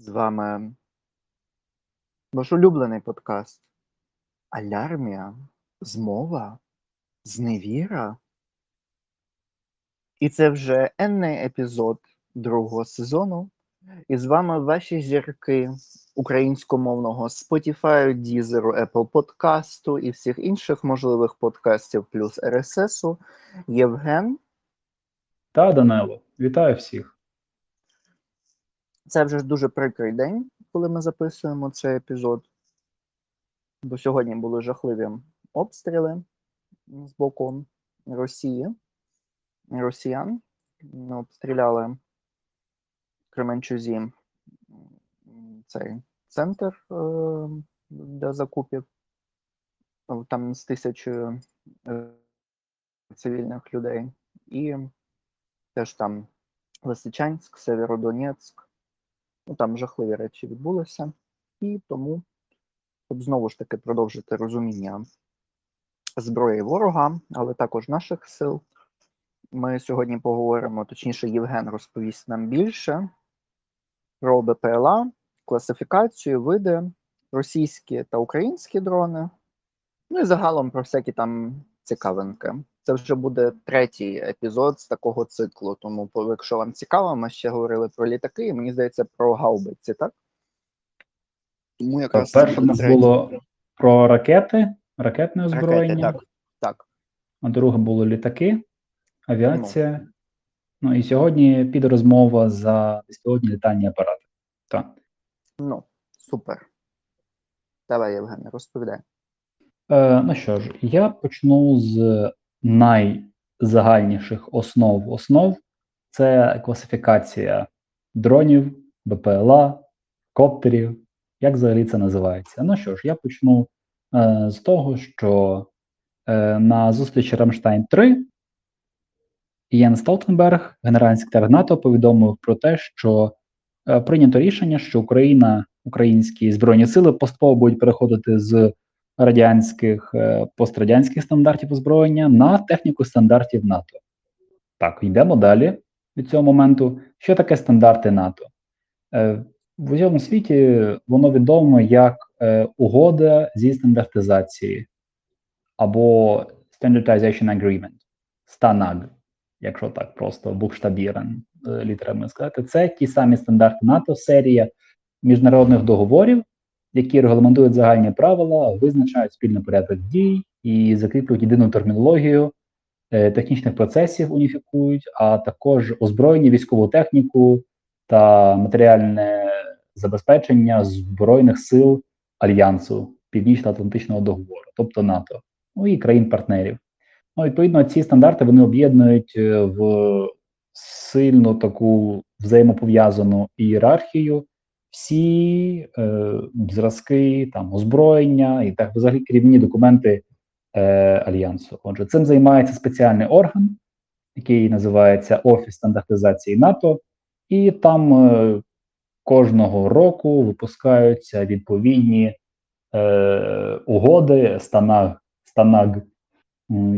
З вами ваш улюблений подкаст Алярмія, Змова, Зневіра. І це вже енний епізод другого сезону. І з вами ваші зірки українськомовного Spotify, Deezer, Apple подкасту і всіх інших можливих подкастів плюс RSS Євген. Та Данило, вітаю всіх. Це вже дуже прикрий день, коли ми записуємо цей епізод. Бо сьогодні були жахливі обстріли з боку Росії. Росіян обстріляли в Кременчузі цей центр е, для закупів. Там з тисячою е, цивільних людей. І теж там Лисичанськ, Северодонецьк. Ну, Там жахливі речі відбулися. І тому, щоб знову ж таки продовжити розуміння зброї ворога, але також наших сил. Ми сьогодні поговоримо, точніше, Євген розповість нам більше про БПЛА, класифікацію, види, російські та українські дрони. Ну і загалом про всякі там цікавинки. Це вже буде третій епізод з такого циклу. Тому, якщо вам цікаво, ми ще говорили про літаки, і мені здається, про гаубиці, так? Тому якраз перше нас було про ракети, ракетне озброєння. Ракети, так, так. А друге було літаки, авіація. Ну, ну і сьогодні піде розмова за безпілотні літальні апарати. Так. Ну, супер. Давай, Євгене, розповідай. Е, Ну що ж, я почну з найзагальніших основ основ це класифікація дронів, БПЛА, коптерів. Як взагалі це називається? Ну що ж, я почну е, з того, що е, на зустрічі Рамштайн 3 Єн Столтенберг, генеральний секретар НАТО, повідомив про те, що е, прийнято рішення, що Україна, українські збройні сили поступово будуть переходити з радянських е, пострадянських стандартів озброєння на техніку стандартів НАТО. Так, йдемо далі від цього моменту. Що таке стандарти НАТО? Е, в усьому світі воно відомо як е, угода зі стандартизації або Standardization Agreement, STANAG, якщо так просто букштабірен літерами сказати. Це ті самі стандарти НАТО, серія міжнародних договорів, які регламентують загальні правила, визначають спільний порядок дій і закріплюють єдину термінологію е, технічних процесів, уніфікують, а також озброєння, військову техніку та матеріальне забезпечення збройних сил альянсу Північно-Атлантичного договору, тобто НАТО, ну і країн-партнерів. Ну, відповідно, ці стандарти вони об'єднують е, в сильно таку взаємопов'язану ієрархію всі е, зразки там озброєння і так взагалі керівні документи е, альянсу. Отже, цим займається спеціальний орган, який називається Офіс стандартизації НАТО, і там е, кожного року випускаються відповідні е, угоди станаг, станаг,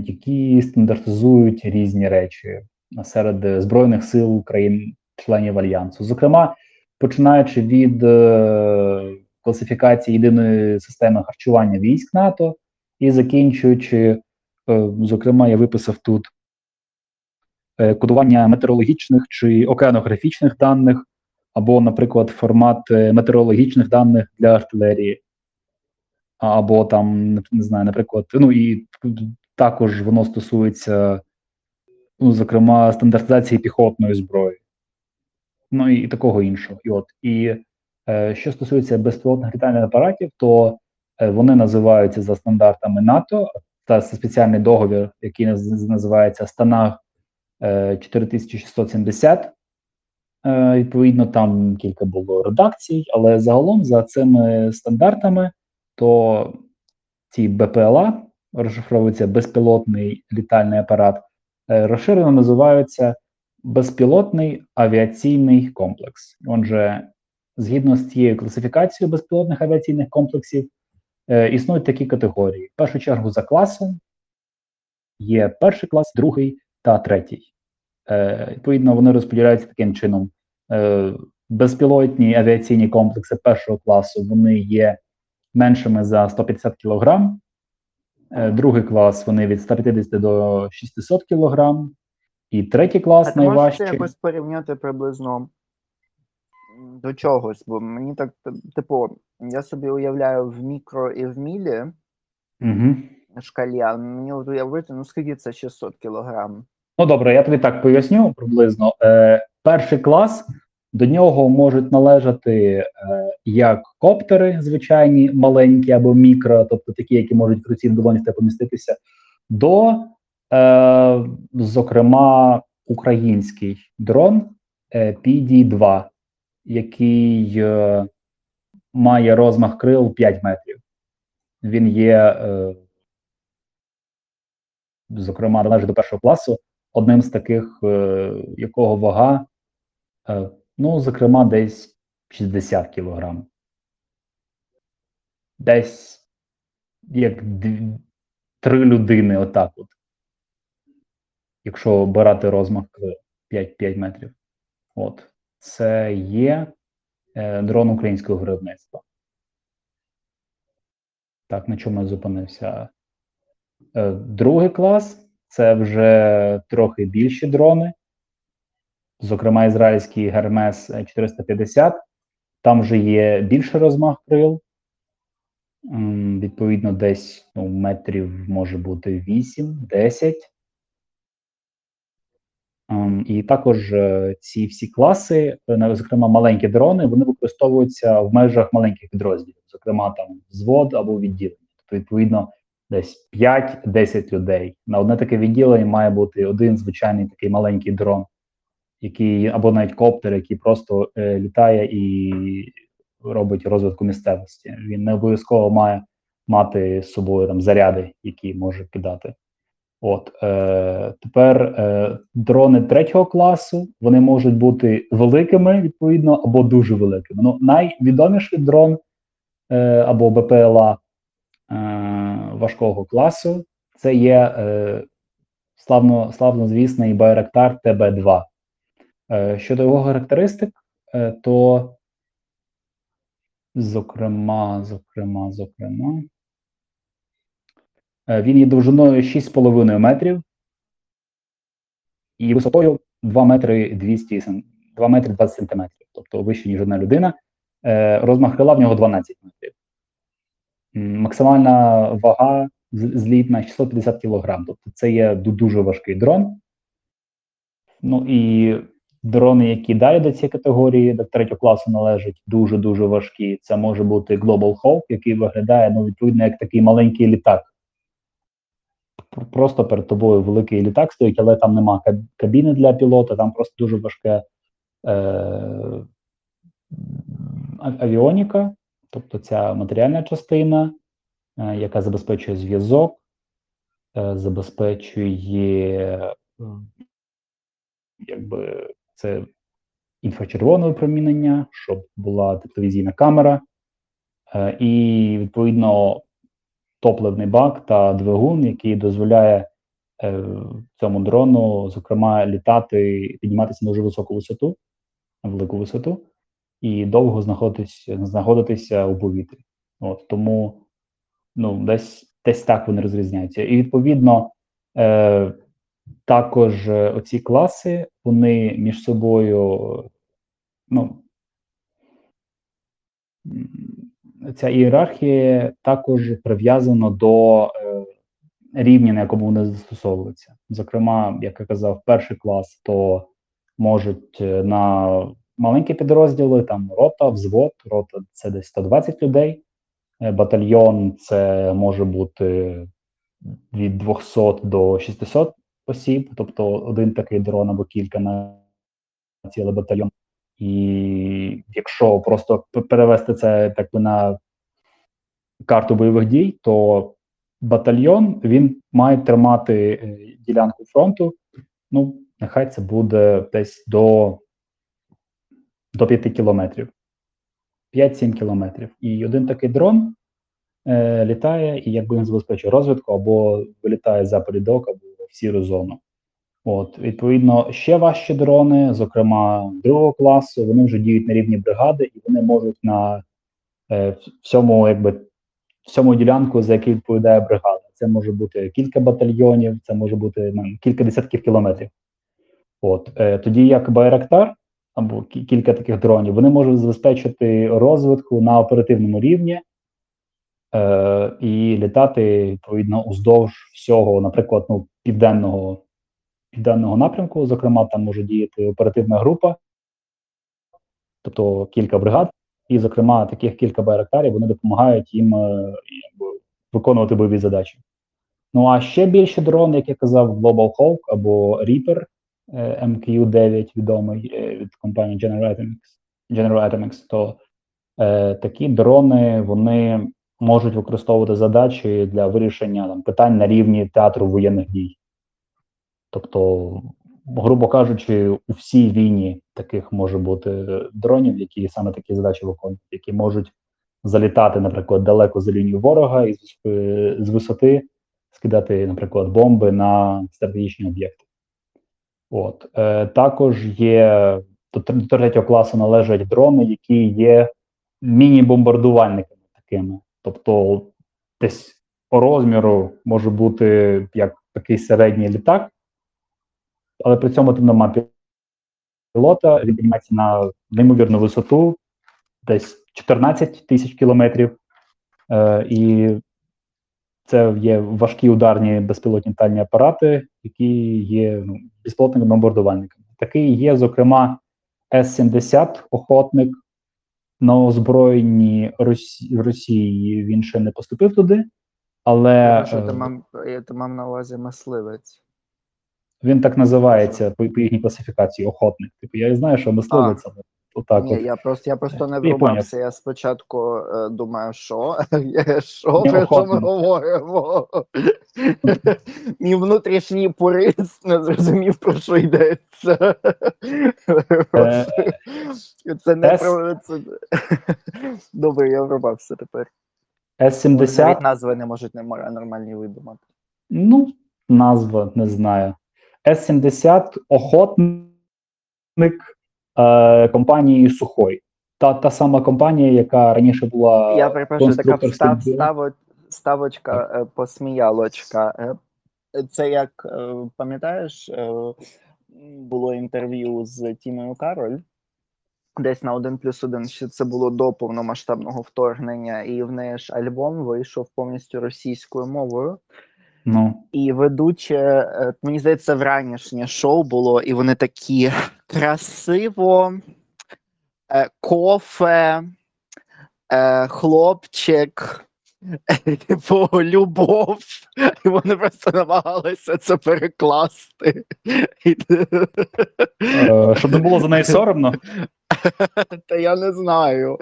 які стандартизують різні речі серед збройних сил країн-членів альянсу. Зокрема починаючи від е, класифікації єдиної системи харчування військ НАТО і закінчуючи, е, зокрема, я виписав тут е, кодування метеорологічних чи океанографічних даних, або, наприклад, формат метеорологічних даних для артилерії, або там, не знаю, наприклад, ну і також воно стосується, ну, зокрема, стандартизації піхотної зброї ну і такого іншого. І от і е, що стосується безпілотних літальних апаратів, то е, вони називаються за стандартами НАТО. Та спеціальний договір, який називається Станаг е, 4670. Е, Відповідно, там кілька було редакцій, але загалом за цими стандартами, то ці БПЛА розшифровується безпілотний літальний апарат, е, розширено називаються безпілотний авіаційний комплекс. Отже, згідно з цією класифікацією безпілотних авіаційних комплексів, е, існують такі категорії. В першу чергу за класом є перший клас, другий та третій. Е, Відповідно, вони розподіляються таким чином: е, безпілотні авіаційні комплекси першого класу вони є меншими за 150 кг. Другий клас вони від 150 до 600 кг. І третій клас А ти можеш якось порівняти приблизно до чогось, бо мені так, типу, я собі уявляю в мікро і в мілі Угу. шкалі, а мені уявити, ну скільки це 600 кілограм. Ну добре, я тобі так поясню приблизно. Е, перший клас до нього можуть належати е, як коптери, звичайні, маленькі або мікро, тобто такі, які можуть в руці в долоні в поміститися, до, е, зокрема, український дрон е, PD-2, який е, має розмах крил 5 метрів. Він є, е, зокрема, належить до першого класу одним з таких, е, якого вага, е, ну, зокрема, десь 60 кілограм. Десь як дві, три людини, отак от. Якщо брати розмах 5, 5 метрів. От. Це є е, дрон українського виробництва. Так, на чому я зупинився? Е, другий клас це вже трохи більші дрони, зокрема, ізраїльський Hermes 450. Там вже є більший розмах крил. Відповідно, десь ну, метрів може бути 8-10. Ем, І також е, ці всі класи, е, зокрема маленькі дрони, вони використовуються в межах маленьких підрозділів, зокрема там взвод або відділення. Тобто, відповідно, десь 5-10 людей. На одне таке відділення має бути один звичайний такий маленький дрон, який або навіть коптер, який просто е, літає і робить розвитку місцевості. Він не обов'язково має мати з собою там заряди, які може кидати. От е, тепер е, дрони третього класу вони можуть бути великими, відповідно, або дуже великими. Ну, найвідоміший дрон е, або БПЛА е, важкого класу це є е, славно, славнозвісний Байрактар ТБ2. Е, щодо його характеристик, е, то зокрема, зокрема, зокрема. Е, Він є довжиною 6,5 метрів і висотою 2 метри 200 см, 2 метри 20 сантиметрів, тобто вище, ніж одна людина. Е, Розмах крила в нього 12 метрів. Максимальна вага злітна 650 кг. Тобто це є дуже важкий дрон. Ну і дрони, які далі до цієї категорії, до третього класу належать, дуже-дуже важкі. Це може бути Global Hawk, який виглядає ну, відповідно як такий маленький літак. Пр- Просто перед тобою великий літак стоїть, але там нема кабіни для пілота, там просто дуже важке е, авіоніка, тобто ця матеріальна частина, е, яка забезпечує зв'язок, е, забезпечує якби це інфрачервоне випромінення, щоб була тепловізійна камера, е, і відповідно топливний бак та двигун, який дозволяє е, цьому дрону, зокрема, літати, підніматися на дуже високу висоту, на велику висоту, і довго знаходитися, знаходитися у повітрі. От тому ну, десь, десь так вони розрізняються. І відповідно. Е, також е, оці класи, вони між собою, ну, ця ієрархія також прив'язана до е, рівня, на якому вони застосовуються. Зокрема, як я казав, перший клас, то можуть е, на маленькі підрозділи, там рота, взвод, рота це десь 120 людей. Е, Батальйон це може бути від 200 до 600 осіб, тобто один такий дрон або кілька на цілий батальйон. І якщо просто перевести це так би на карту бойових дій, то батальйон він має тримати е, ділянку фронту. Ну, нехай це буде десь до, до 5 кілометрів. 5-7 кілометрів. І один такий дрон е, літає і якби він забезпечує розвитку або вилітає за передок, або в сіру зону. От, відповідно, ще важчі дрони, зокрема другого класу, вони вже діють на рівні бригади, і вони можуть на е, всьому, якби всьому ділянку, за який відповідає бригада. Це може бути кілька батальйонів, це може бути ну, кілька десятків кілометрів. От е, тоді як Байрактар або кілька таких дронів, вони можуть забезпечити розвитку на оперативному рівні е, і літати відповідно уздовж всього, наприклад, ну, південного південного напрямку. Зокрема, там може діяти оперативна група, тобто кілька бригад, і, зокрема, таких кілька байрактарів вони допомагають їм е, якби, виконувати бойові задачі. Ну а ще більше дрон, як я казав, Global Hawk або Reaper е, MQ-9, відомий е, від компанії General Atomics, General Atomics, то е, такі дрони вони можуть використовувати задачі для вирішення там, питань на рівні театру воєнних дій. Тобто, грубо кажучи, у всій війні таких може бути дронів, які саме такі задачі виконують, які можуть залітати, наприклад, далеко за лінію ворога і з, е, висоти скидати, наприклад, бомби на стратегічні об'єкти. От е, також є до третього класу належать дрони, які є міні-бомбардувальниками такими. Тобто, десь по розміру може бути як такий середній літак, але при цьому там немає пілота, він піднімається на неймовірну висоту, десь 14 тисяч кілометрів. Е, і це є важкі ударні безпілотні літальні апарати, які є ну, безпілотними бомбардувальниками. Такий є, зокрема, С-70 охотник на озброєнні Росії, в Росії він ще не поступив туди, але Що ти мав, я ти мав на увазі мисливець. Він так називається по, по їхній класифікації охотник. Типу, я знаю, що мисливець, але отак. Ні, от. я просто я просто не врубався. Я спочатку е, думаю, що що про що ми говоримо? Мій внутрішній пурист не зрозумів, про що йдеться. Е, Це не про це. Добре, я врубався тепер. С-70 Навіть назви не можуть нормальні видумати. Ну, назва не знаю. С-70 охотник е, компанії Сухой. Та, та сама компанія, яка раніше була. Я перепрошую, така встав, бюро. ставочка, е, посміялочка. Е, Це як е, пам'ятаєш, було інтерв'ю з Тіною Кароль. Десь на 1 плюс 1, ще це було до повномасштабного вторгнення, і в неї ж альбом вийшов повністю російською мовою. Ну, І ведуче, е, мені здається, вранішнє шоу було, і вони такі красиво, е, кофе, е, хлопчик, типу, любов. І вони просто намагалися це перекласти. Щоб не було за неї соромно, Та я не знаю.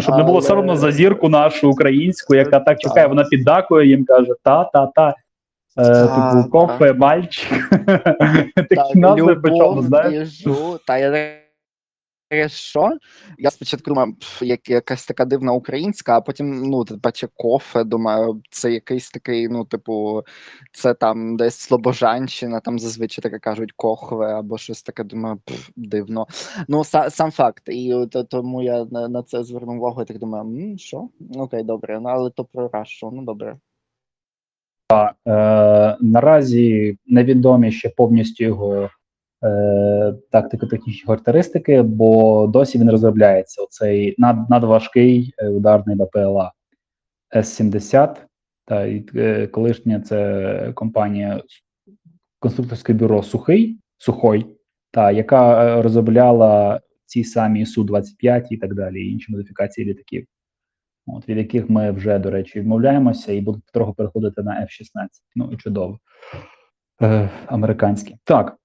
щоб не було соромно за зірку нашу українську, яка так чекає, вона піддакує їм, каже: та, та, та. Е, типу, кофе, мальчик. Такі Так, назви причому, знаєш. та я що? Я спочатку думав, пф, як, якась така дивна українська, а потім, ну, бачиш, кофе, думаю, це якийсь такий, ну, типу, це там десь Слобожанщина, там зазвичай таке кажуть кохве або щось таке, думаю, пф, дивно. Ну, са, сам факт. І от, тому я на, на це звернув увагу, і так думаю, що? Окей, добре, ну, але то про Рашу, ну, добре. Е, наразі невідомі ще повністю його е, тактико-технічні характеристики, бо досі він розробляється. Оцей над, надважкий е, ударний БПЛА С-70. Та і, е, колишня це компанія конструкторське бюро Сухий, Сухой, та, яка розробляла ці самі Су-25 і так далі, і інші модифікації літаків. От, від яких ми вже, до речі, відмовляємося і будемо трохи переходити на F-16. Ну і чудово. Е, американські. Так,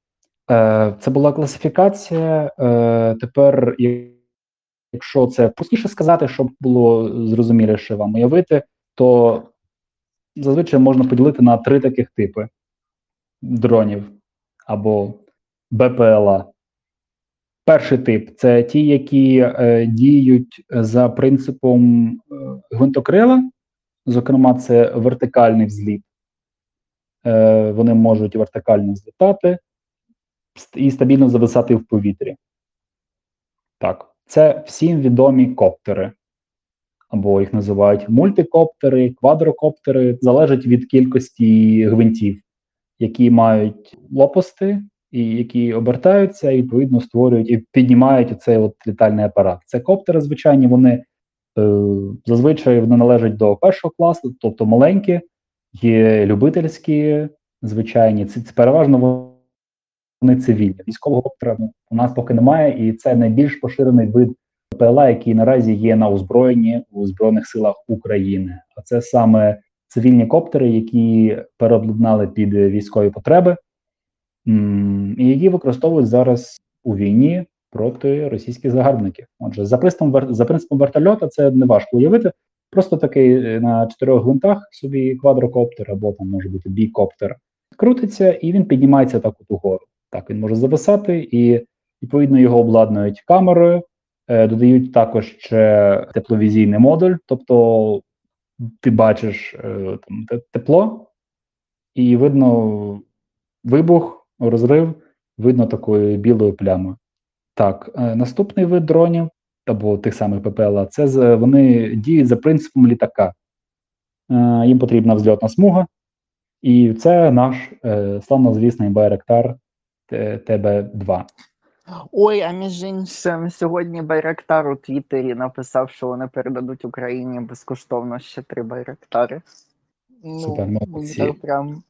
е, це була класифікація. Е, тепер, якщо це простіше сказати, щоб було зрозуміліше вам уявити, то зазвичай можна поділити на три таких типи дронів або БПЛА. Перший тип це ті, які е, діють за принципом е, гвинтокрила, зокрема, це вертикальний взліт. Е, вони можуть вертикально злітати, і стабільно зависати в повітрі. Так, це всім відомі коптери. Або їх називають мультикоптери, квадрокоптери, залежить від кількості гвинтів, які мають лопасти, і які обертаються, і відповідно створюють і піднімають цей от літальний апарат. Це коптери, звичайні, вони е, зазвичай вони належать до першого класу, тобто маленькі, є любительські, звичайні. Це, це переважно вони цивільні. Військового коптера у нас поки немає, і це найбільш поширений вид ПЛА, який наразі є на озброєнні у Збройних силах України. А це саме цивільні коптери, які переобладнали під військові потреби, і які використовують зараз у війні проти російських загарбників. Отже, за принципом, за принципом вертольота це не важко уявити. Просто такий е, на чотирьох гвинтах собі квадрокоптер або там може бути бікоптер крутиться, і він піднімається так от угору. Так він може зависати, і відповідно його обладнують камерою, е, додають також ще тепловізійний модуль, тобто ти бачиш е, там тепло, і видно вибух, розрив, видно такою білою плямою. Так, е, наступний вид дронів або тих самих ППЛА, це вони діють за принципом літака. Е, їм потрібна взльотна смуга, і це наш е, славнозвісний Байрактар ТБ-2. Ой, а між іншим, сьогодні Байрактар у Твіттері написав, що вони передадуть Україні безкоштовно ще три Байрактари. Ну, Супер, молодці. прям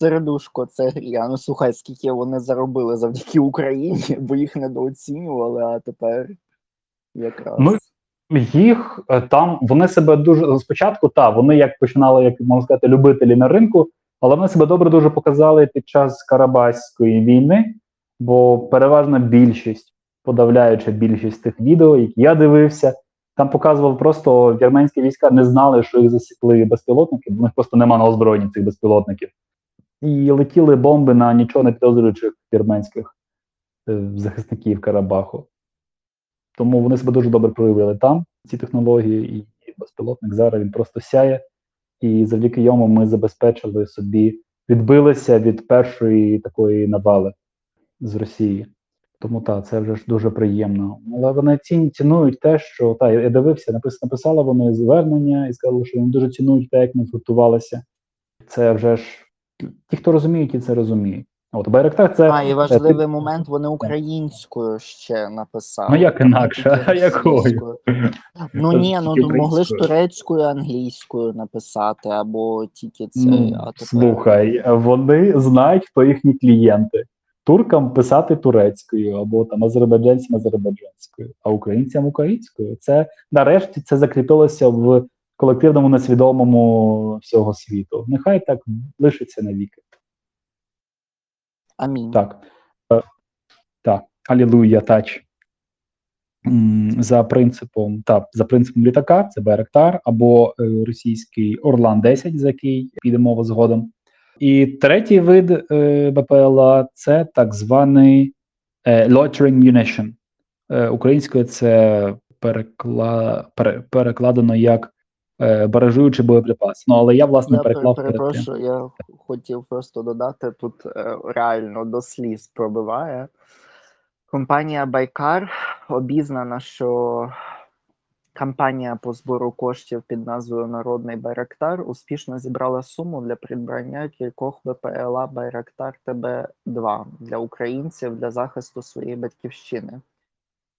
сердушко це грія. Ну слухай, скільки вони заробили завдяки Україні, бо їх недооцінювали, а тепер якраз. Ну, Їх е, там вони себе дуже спочатку, та вони як починали, як можна сказати, любителі на ринку, але вони себе добре дуже показали під час Карабаської війни, бо переважна більшість, подавляюча більшість тих відео, які я дивився, там показував просто вірменські війська не знали, що їх засікли безпілотники, бо в них просто нема на озброєнні цих безпілотників. І летіли бомби на нічого не підозрюючих вірменських е, захисників Карабаху. Тому вони себе дуже добре проявили там, ці технології, і безпілотник зараз він просто сяє. І завдяки йому ми забезпечили собі, відбилися від першої такої навали з Росії. Тому так, це вже ж дуже приємно. Але вони ці, цінують те, що та я дивився, напис, написали вони звернення і сказали, що вони дуже цінують те, як ми зготувалися. Це вже ж ті, хто розуміють, ті це розуміють. От Байрактар це А, і важливий момент, вони українською ще написали. Ну як інакше, а якою? Ну ні, ну могли ж турецькою, англійською написати, або тільки це, Ну. Слухай, вони знають, хто їхні клієнти. Туркам писати турецькою, або там азербайджанцям азербайджанською, а українцям українською. Це нарешті це закріпилося в колективному несвідомому всього світу. Нехай так лишиться навіки. Амінь. Так. Е, Так, алілуя, тач. За принципом, так, за принципом літака, це Байрактар, або е, російський Орлан 10, за який піде мова згодом. І третій вид е, БПЛА це так званий е, loitering munition. Е, українською це перекла, пере, перекладено як е, баражуючий боєприпас. Ну, але я, власне, Я переклав перед перепрошую, я хотів просто додати, тут е, реально до сліз пробиває. Компанія Байкар обізнана, що кампанія по збору коштів під назвою Народний Байрактар успішно зібрала суму для придбання кількох ВПЛА Байрактар ТБ2 для українців для захисту своєї батьківщини.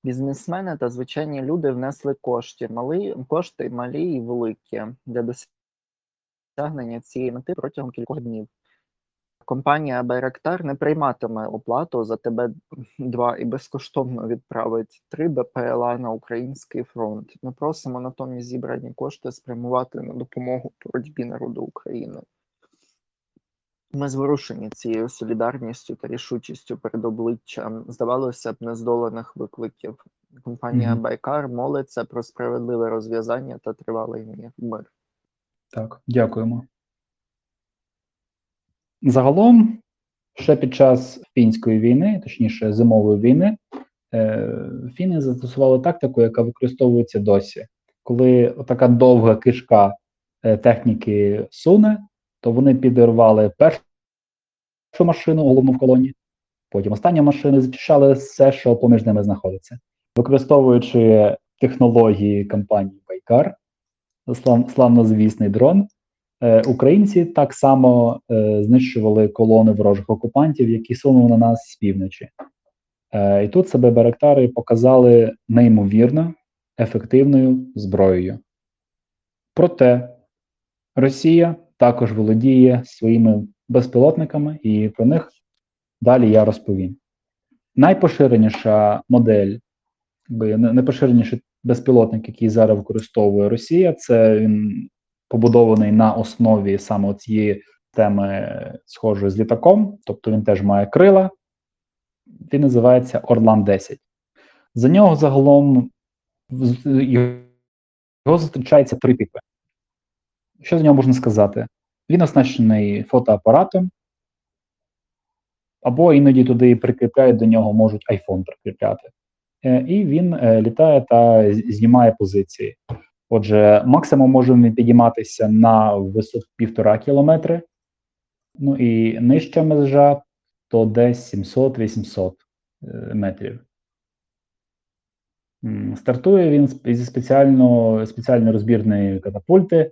Бізнесмени та звичайні люди внесли кошти, мали, кошти малі і великі для досягнення цієї мети протягом кількох днів. Компанія Байрактар не прийматиме оплату за тебе 2 і безкоштовно відправить 3 БПЛА на український фронт. Ми просимо натомість зібрані кошти спрямувати на допомогу боротьбі народу України. Ми зворушені цією солідарністю та рішучістю перед обличчям, здавалося б, нездоланих викликів. Компанія Мгм. Байкар молиться про справедливе розв'язання та тривалий мир. Так, дякуємо. Загалом, ще під час фінської війни, точніше зимової війни, е, фіни застосували тактику, яка використовується досі. Коли така довга кишка е, техніки суне, то вони підірвали першу машину головну в колоні, Потім останні машини зачищали все, що поміж ними знаходиться, використовуючи технології компанії Байкар, слав, славнозвісний дрон. Е, Українці так само е, знищували колони ворожих окупантів, які сунули на нас з півночі. Е, і тут себе Байрактари показали неймовірно ефективною зброєю. Проте Росія також володіє своїми безпілотниками, і про них далі я розповім. Найпоширеніша модель, найпоширеніший безпілотник, який зараз використовує Росія, це він побудований на основі саме цієї теми, схожої з літаком, тобто він теж має крила. Він називається Орлан 10. За нього загалом його зустрічається три типи. Що за нього можна сказати? Він оснащений фотоапаратом, або іноді туди прикріпляють до нього, можуть iPhone прикріпляти. Е, І він е, літає та знімає позиції. Отже, максимум може він підійматися на висоту півтора кілометри. Ну і нижча межа то десь 700-800 е, метрів. Стартує він зі спеціально, спеціальної розбірної катапульти.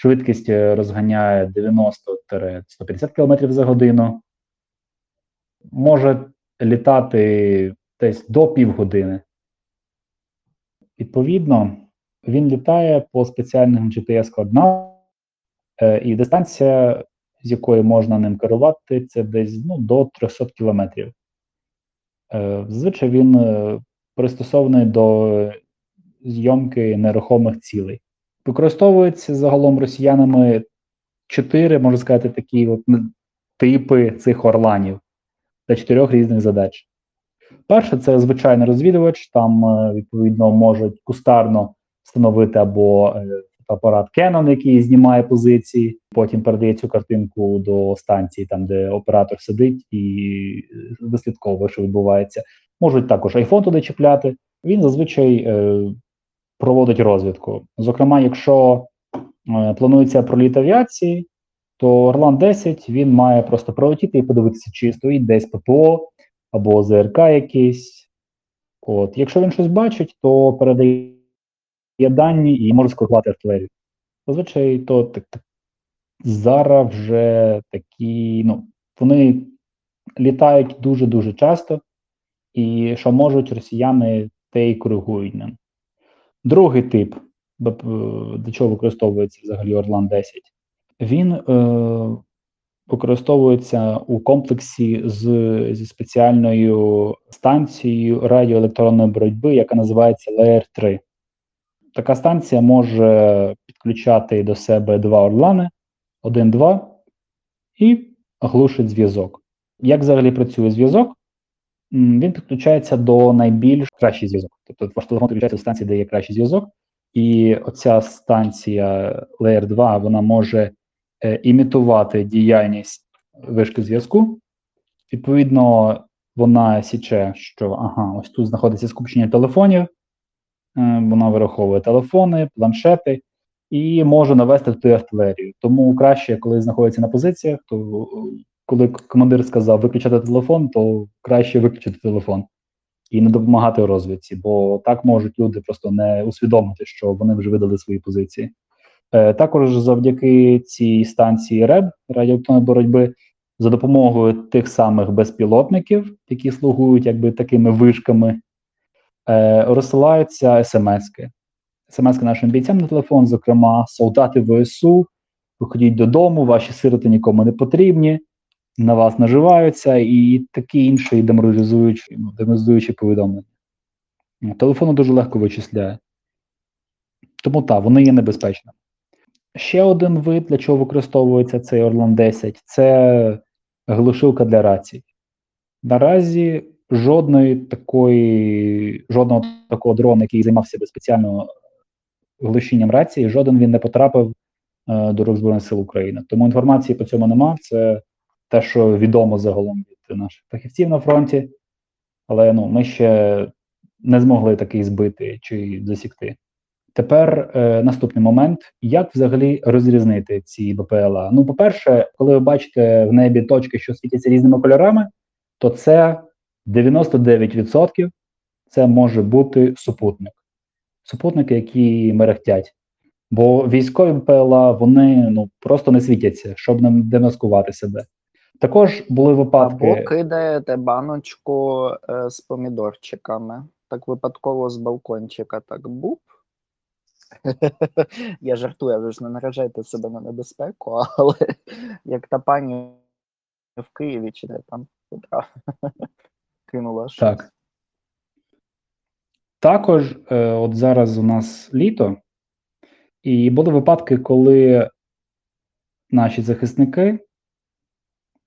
Швидкість е, розганяє 90-150 км за годину. Може літати десь до півгодини. Відповідно, він літає по спеціальним GPS-координатам, е, і дистанція, з якої можна ним керувати, це десь ну, до 300 кілометрів. Е, Зазвичай він пристосований до зйомки нерухомих цілей. Використовується загалом росіянами чотири, можна сказати, такі от типи цих орланів для чотирьох різних задач. Перше, це звичайний розвідувач, там, е, відповідно, можуть кустарно встановити або е, апарат Canon, який знімає позиції, потім передає цю картинку до станції, там де оператор сидить і е, вислідковує, що відбувається. Можуть також iPhone туди чіпляти. Він зазвичай е, проводить розвідку. Зокрема, якщо е, планується проліт авіації, то Орлан 10 він має просто пролетіти і подивитися, чи стоїть десь ППО або ЗРК якийсь. От, якщо він щось бачить, то передає дані і може скоригувати артилерію. Зазвичай то так, так, зараз вже такі, ну, вони літають дуже-дуже часто, і що можуть росіяни, те й коригують ним. Другий тип, до чого використовується взагалі Орлан 10, він е, використовується у комплексі з, зі спеціальною станцією радіоелектронної боротьби, яка називається Layer 3. Така станція може підключати до себе два орлани, один-два, і глушить зв'язок. Як взагалі працює зв'язок? Він підключається до найбільш кращий зв'язок. Тобто ваш телефон підключається до станції, де є кращий зв'язок, і оця станція Layer 2 вона може е, імітувати діяльність вишки зв'язку. Відповідно, вона січе, що ага, ось тут знаходиться скупчення телефонів. Е, Вона вираховує телефони, планшети і може навести туди артилерію. Тому краще, коли знаходиться на позиціях, то е, коли командир сказав виключати телефон, то краще виключити телефон і не допомагати у розвідці, бо так можуть люди просто не усвідомити, що вони вже видали свої позиції. Е, Також завдяки цій станції РЕБ радіоелектронної боротьби за допомогою тих самих безпілотників, які слугують якби такими вишками, е, розсилаються смски. Смски нашим бійцям на телефон, зокрема, солдати ВСУ, виходіть додому, ваші сироти нікому не потрібні, на вас наживаються, і такі інші деморалізуючі, ну, деморалізуючі повідомлення. Ну, Телефону дуже легко вичисляє. Тому так, вони є небезпечними. Ще один вид, для чого використовується цей Орлан 10, це глушилка для рацій. Наразі жодної такої, жодного такого дрона, який займався би спеціально глушінням рації, жоден він не потрапив е, до рук Збройних сил України. Тому інформації по цьому нема. Це те, що відомо загалом від наших фахівців на фронті. Але ну, ми ще не змогли такий збити чи засікти. Тепер е, наступний момент: як взагалі розрізнити ці БПЛА? Ну, по-перше, коли ви бачите в небі точки, що світяться різними кольорами, то це 99% це може бути супутник. Супутники, які мерехтять. Бо військові ПЛА вони ну просто не світяться, щоб не демаскувати себе. Також були випадки. Або кидаєте баночку е, з помідорчиками. Так випадково з балкончика так буп. Я жартую, ви ж не наражайте себе на небезпеку, але як та пані в Києві чи де там кинула щось. Так. Також, е, от зараз у нас літо, і були випадки, коли наші захисники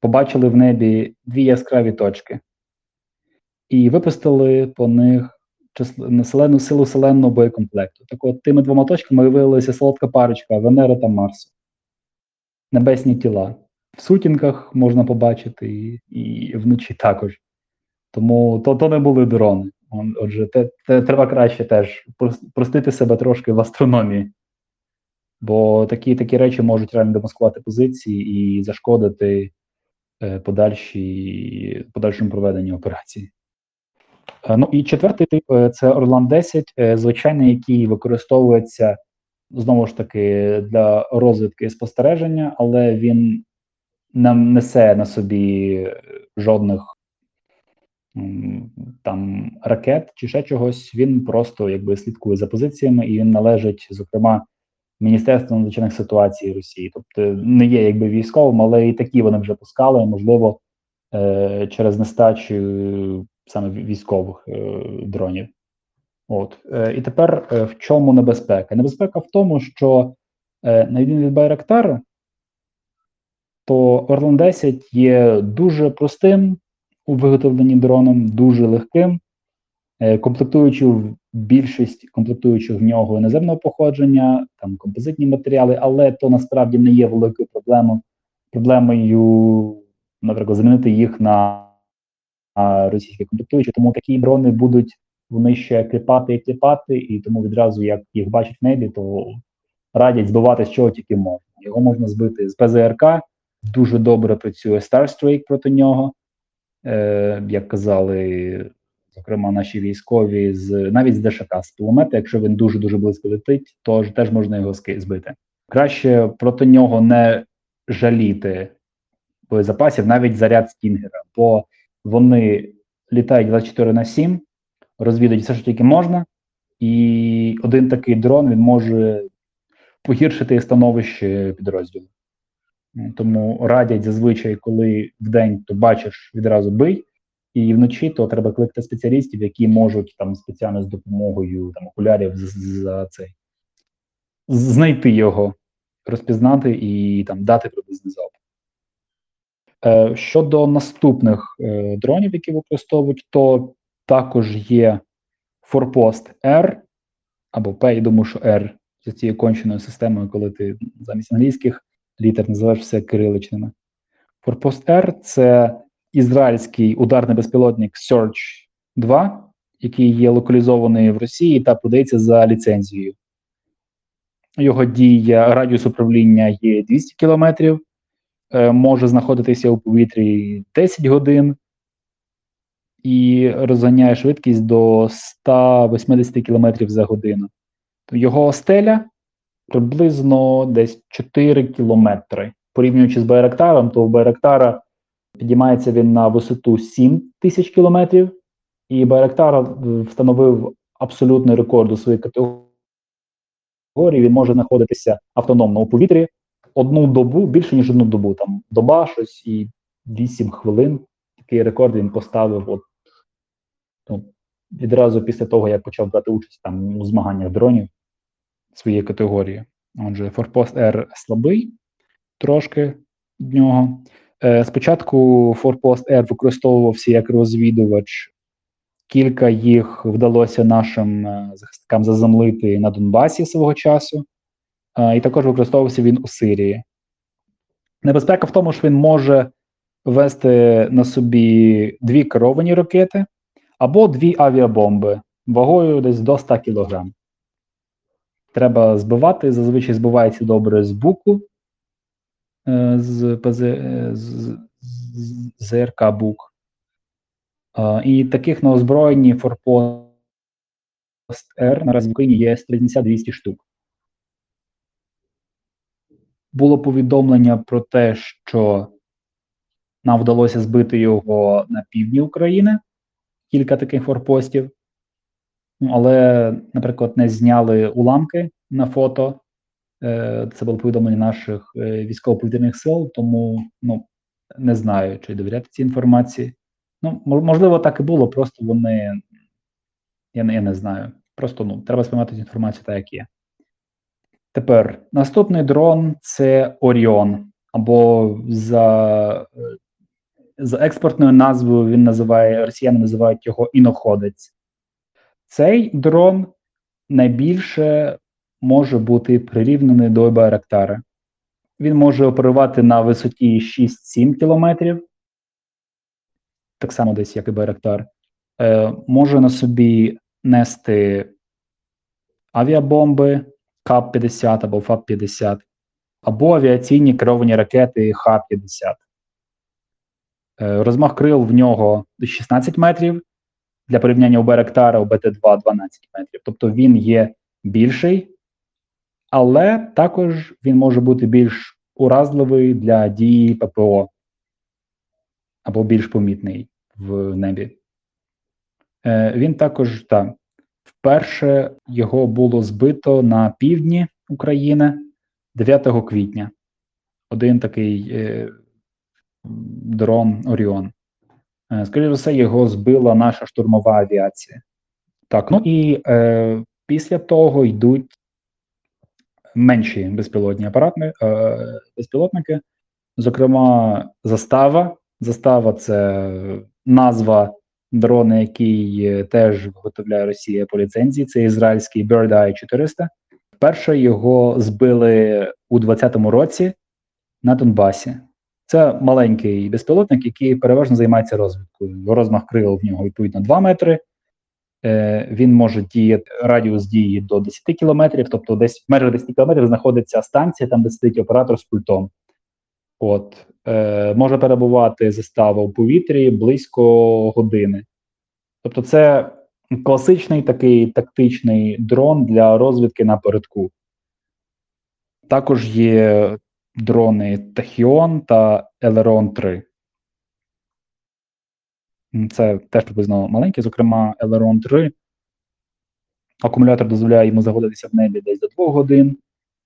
побачили в небі дві яскраві точки і випустили по них населену силу селенного боєкомплекту. Так от тими двома точками виявилася солодка парочка Венера та Марсу. Небесні тіла. В сутінках можна побачити, і, і вночі також. Тому то, то не були дрони. Отже, те, те, треба краще теж простити себе трошки в астрономії. Бо такі, такі речі можуть реально демаскувати позиції і зашкодити подальшій, подальшому проведенню операції. Е, ну і четвертий тип е, це Орлан 10, е, звичайний, який використовується знову ж таки для розвідки і спостереження, але він не несе на собі е, жодних там ракет чи ще чогось. Він просто якби слідкує за позиціями, і він належить, зокрема, Міністерству надзвичайних ситуацій Росії. Тобто не є якби військовим, але і такі вони вже пускали, можливо, е, через нестачу саме військових е, дронів. От е, і тепер е, в чому небезпека? Небезпека в тому, що е, на відміну від Байрактара, то Орлан 10 є дуже простим у виготовленні дроном, дуже легким, е, комплектуючи більшість комплектуючих в нього іноземного походження, там композитні матеріали, але то насправді не є великою проблемою, проблемою, наприклад, замінити їх на, російські комплектуючі. Тому такі дрони будуть вони ще кліпати і кліпати, і тому відразу, як їх бачать в небі, то радять збивати з чого тільки можна. Його можна збити з ПЗРК, дуже добре працює Starstreak проти нього. Е, як казали, зокрема, наші військові з навіть з ДШК з кулемета, якщо він дуже дуже близько летить, то теж можна його збити. Краще проти нього не жаліти боєзапасів, навіть заряд стінгера, бо вони літають 24 на 7, розвідують все, що тільки можна, і один такий дрон він може погіршити становище підрозділу. Тому радять зазвичай, коли вдень то бачиш, відразу бий, і вночі то треба кликати спеціалістів, які можуть там спеціально з допомогою там окулярів за цей знайти його, розпізнати і там дати приблизний залп. Е, щодо наступних е, дронів, які використовують, то також є Forpost R або P, я думаю, що R за цією конченою системою, коли ти замість англійських літер називаєш все кириличними. Forpost R це ізраїльський ударний безпілотник Search 2, який є локалізований в Росії та подається за ліцензією. Його дія радіус управління є 200 кілометрів, е, може знаходитися у повітрі 10 годин і розганяє швидкість до 180 км за годину. Його стеля приблизно десь 4 кілометри. Порівнюючи з Байрактаром, то у Байрактара підіймається він на висоту 7 тисяч кілометрів, і Байрактар е, встановив абсолютний рекорд у своїй категорії. Він може знаходитися автономно у повітрі одну добу, більше ніж одну добу. Там доба щось і 8 хвилин. Такий рекорд він поставив от, ну, відразу після того, як почав брати участь там у змаганнях дронів своєї категорії. Отже, Forpost R слабий трошки від нього. Е, спочатку Forpost R використовувався як розвідувач. Кілька їх вдалося нашим е, захисникам заземлити на Донбасі свого часу. Е, і також використовувався він у Сирії. Небезпека в тому, що він може вести на собі дві керовані ракети або дві авіабомби вагою десь до 100 кг. Треба збивати. Зазвичай збивається добре з буку з, ПЗ, е, з, з, ЗРК Бук. Е, і таких на озброєнні Форпост Р наразі в Україні є 150-200 штук. Було повідомлення про те, що нам вдалося збити його на півдні України, кілька таких форпостів. Ну, але, наприклад, не зняли уламки на фото. Е, Це було повідомлення наших е, військово-повітряних сил, тому ну, не знаю, чи довіряти цій інформації. Ну, можливо, так і було, просто вони. Я не, я не знаю. Просто ну, треба сприймати інформацію так, як є. Тепер наступний дрон це Оріон, або за, е, за експортною назвою він називає, росіяни називають його іноходець. Цей дрон найбільше може бути прирівняний до Байрактара. Він може оперувати на висоті 6-7 кілометрів, так само десь, як і Байрактар. Е, може на собі нести авіабомби КАП-50 або ФАП-50, або авіаційні керовані ракети Х-50. Е, розмах крил в нього 16 метрів. Для порівняння у Байрактара у БТ-2 12 метрів. Тобто він є більший, але також він може бути більш уразливий для дії ППО або більш помітний в небі. Е, він також так, вперше його було збито на півдні України 9 квітня. Один такий е, дрон Оріон. Е, Скоріше за все, його збила наша штурмова авіація. Так, ну і е, після того йдуть менші безпілотні апарати, е, безпілотники, зокрема, застава. Застава це назва дрона, який е, теж виготовляє Росія по ліцензії. Це ізраїльський Bird Eye 400. Перше його збили у 2020 році на Донбасі. Це маленький безпілотник, який переважно займається розвідкою. Розмах крил в нього відповідно 2 метри. Е, він може діяти радіус дії до 10 кілометрів, тобто десь в межах 10 кілометрів знаходиться станція, там де сидить оператор з пультом. От е, може перебувати застава в повітрі близько години. Тобто, це класичний такий тактичний дрон для розвідки напередку. Також є дрони Тахіон та Елерон 3. Це теж приблизно маленькі, зокрема, Елерон 3. Акумулятор дозволяє йому заводитися в небі десь до 2 годин,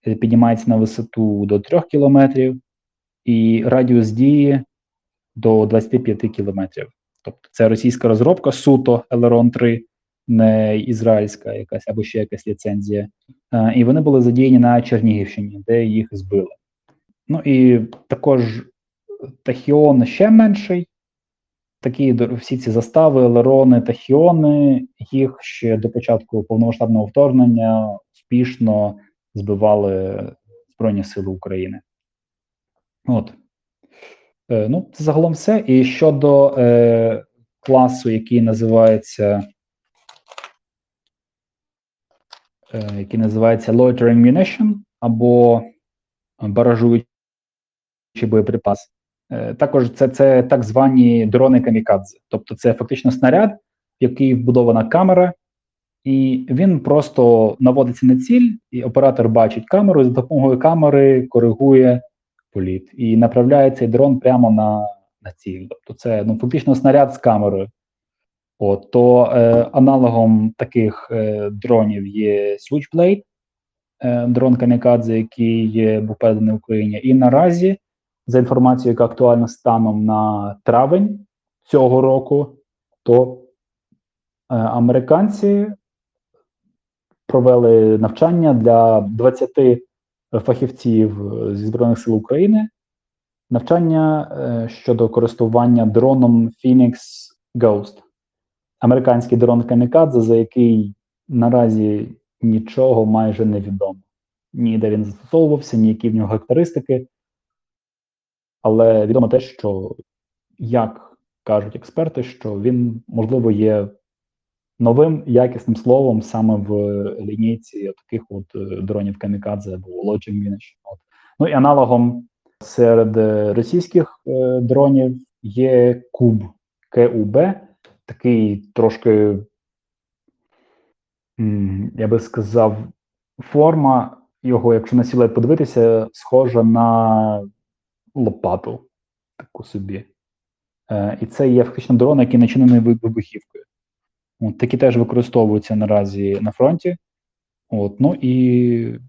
е, піднімається на висоту до 3 кілометрів, і радіус дії до 25 кілометрів. Тобто це російська розробка суто Елерон 3, не ізраїльська якась або ще якась ліцензія. Е, І вони були задіяні на Чернігівщині, де їх збили. Ну і також Тахіон ще менший. Такі всі ці застави, Лерони, Тахіони, їх ще до початку повномасштабного вторгнення успішно збивали Збройні Сили України. От. Е, ну, це загалом все. І щодо е, класу, який називається. Е, який називається Loitering Munition або баражуючий боєприпас. Е, Також це, це так звані дрони камікадзе. Тобто це фактично снаряд, в який вбудована камера, і він просто наводиться на ціль, і оператор бачить камеру, і за допомогою камери коригує політ і направляє цей дрон прямо на, на ціль. Тобто це ну, фактично снаряд з камерою. От, то е, аналогом таких е, дронів є Switchblade, е, дрон Камікадзе, який був переданий в Україні. І наразі, за інформацією, яка актуальна станом на травень цього року, то е, американці провели навчання для 20 фахівців зі Збройних сил України. Навчання е, щодо користування дроном Phoenix Ghost. Американський дрон Камікадзе, за який наразі нічого майже не відомо. Ні, де він застосовувався, ні які в нього характеристики. Але відомо те, що, як кажуть експерти, що він, можливо, є новим якісним словом саме в лінійці таких от е, дронів Камікадзе або Munition. От. Ну і аналогом серед е, російських е, дронів є Куб КУБ. такий трошки, я би сказав, форма його, якщо на сілет подивитися, схожа на лопату, таку собі. Е, і це є фактично дрон, який начинений вибухівкою. От, такі теж використовуються наразі на фронті. От, ну і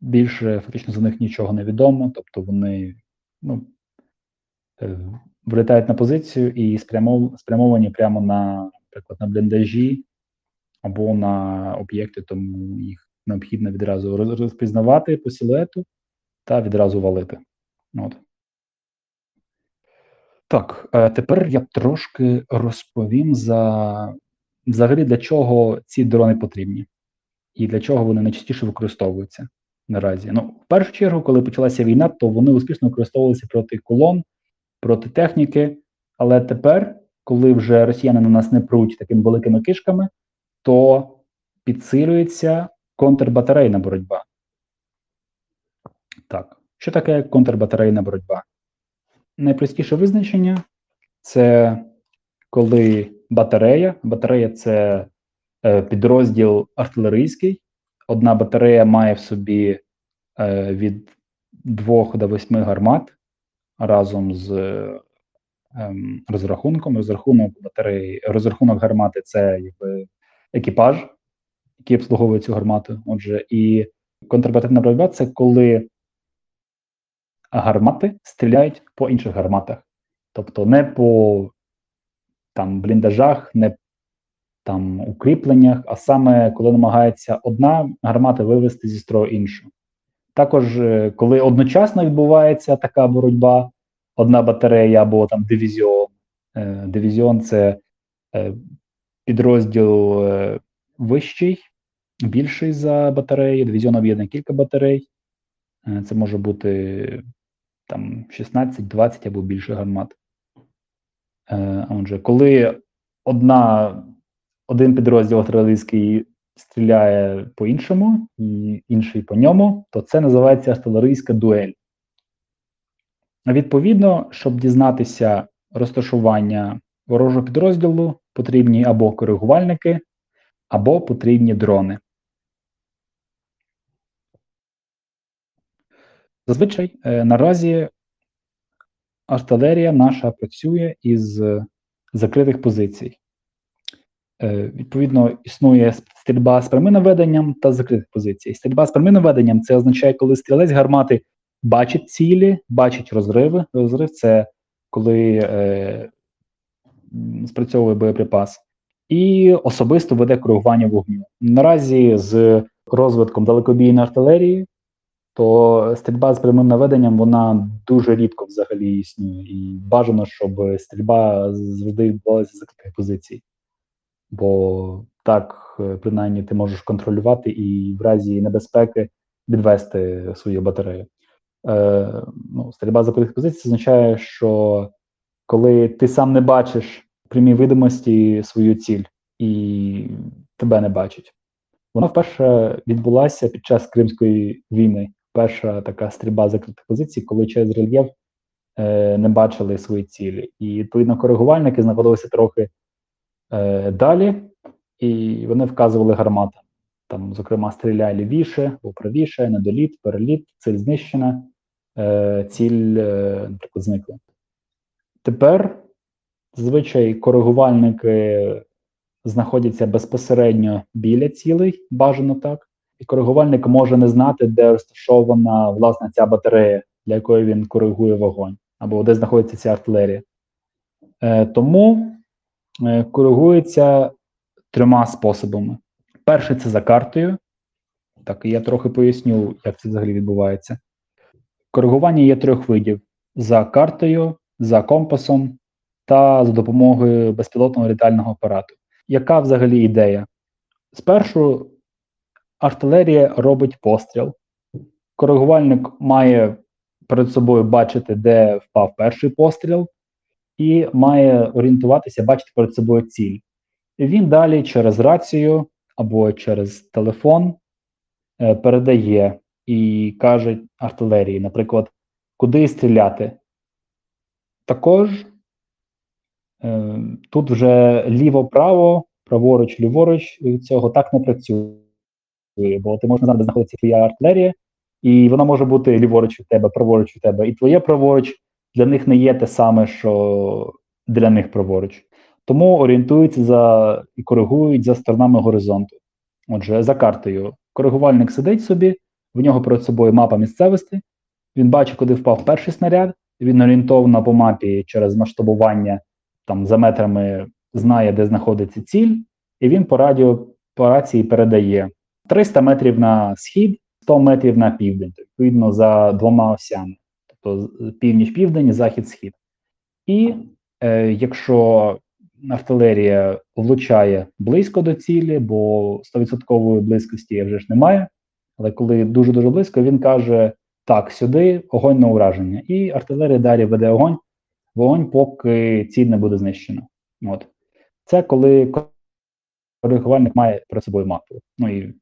більше фактично за них нічого не відомо. Тобто вони ну, е, влітають на позицію і спрямов, спрямовані прямо на, наприклад, на бліндажі або на об'єкти, тому їх необхідно відразу роз- розпізнавати по силуету та відразу валити. От. Так, е, тепер я трошки розповім за взагалі для чого ці дрони потрібні і для чого вони найчастіше використовуються наразі. Ну, в першу чергу, коли почалася війна, то вони успішно використовувалися проти колон, проти техніки. Але тепер, коли вже росіяни на нас не пруть такими великими кишками, то підсилюється контрбатарейна боротьба. Так, що таке контрбатарейна боротьба? Найпростіше визначення це коли батарея, батарея це е, підрозділ артилерійський. Одна батарея має в собі е, від 2 до 8 гармат разом з е, ем, розрахунком. Розрахунок батареї, розрахунок гармати це екіпаж, який обслуговує цю гармату. Отже, і контрбатарейна боротьба це коли гармати стріляють по інших гарматах. Тобто не по там бліндажах, не там укріпленнях, а саме коли намагається одна гармата вивести зі строю іншу. Також, е, коли одночасно відбувається така боротьба, одна батарея або там дивізіон. Е, Дивізіон це е, підрозділ вищий, більший за батареї. Дивізіон об'єднує кілька батарей. Це може бути там 16, 20 або більше гармат. Е, Отже, коли одна, один підрозділ артилерійський стріляє по іншому, і інший по ньому, то це називається артилерійська дуель. Відповідно, щоб дізнатися розташування ворожого підрозділу, потрібні або коригувальники, або потрібні дрони. Зазвичай е, наразі артилерія наша працює із закритих позицій. Е, Відповідно, існує стрільба з прямим наведенням та закритих позицій. Стрільба з прямим наведенням це означає, коли стрілець гармати бачить цілі, бачить розриви. Розрив це коли е, спрацьовує боєприпас, і особисто веде коригування вогню. Наразі з розвитком далекобійної артилерії то стрільба з прямим наведенням вона дуже рідко взагалі існує, і бажано, щоб стрільба завжди відбувалася з закритих позицій. Бо так, е, принаймні, ти можеш контролювати і в разі небезпеки відвести свою батарею. Е, ну, стрільба з закритих позицій означає, що коли ти сам не бачиш прямій видимості свою ціль і тебе не бачать. Вона вперше відбулася під час Кримської війни. Перша така стрільба закритих позицій, коли через рельєф е, не бачили свої цілі. І відповідно коригувальники знаходилися трохи е, далі, і вони вказували гарматам. Там, зокрема, стріляй лівіше, правіше, недоліт, переліт, ціль знищена, е, ціль, е, наприклад, зникла. Тепер зазвичай коригувальники знаходяться безпосередньо біля цілей, бажано так. І коригувальник може не знати, де розташована власне ця батарея, для якої він коригує вогонь, або де знаходиться ця артилерія. Е, тому е, коригується трьома способами. Перший це за картою. Так, і я трохи поясню, як це взагалі відбувається. Коригування є трьох видів: за картою, за компасом та за допомогою безпілотного літального апарату. Яка взагалі ідея? Спершу артилерія робить постріл. Коригувальник має перед собою бачити, де впав перший постріл, і має орієнтуватися, бачити перед собою ціль. І він далі через рацію або через телефон е, передає і каже артилерії, наприклад, куди стріляти. Також Е, Тут вже ліво-право, праворуч, ліворуч е, цього так не працює. Бо ти можеш знати, де знаходиться твоя артилерія, і вона може бути ліворуч від тебе, праворуч від тебе. І твоє праворуч для них не є те саме, що для них праворуч. Тому орієнтуються за і коригують за сторонами горизонту. Отже, за картою. Коригувальник сидить собі, в нього перед собою мапа місцевості. Він бачить, куди впав перший снаряд. Він орієнтовно по мапі через масштабування там за метрами знає, де знаходиться ціль, і він по радіо по рації передає 300 метрів на схід, 100 метрів на південь, відповідно за двома осями, тобто північ-південь, захід-схід. І е, якщо артилерія влучає близько до цілі, бо 100% близькості вже ж немає. Але коли дуже дуже близько, він каже: так, сюди огонь на ураження. І артилерія далі веде огонь, вогонь, поки ціль не буде знищена. От. Це коли коригувальник має перед собою мапу. Ну і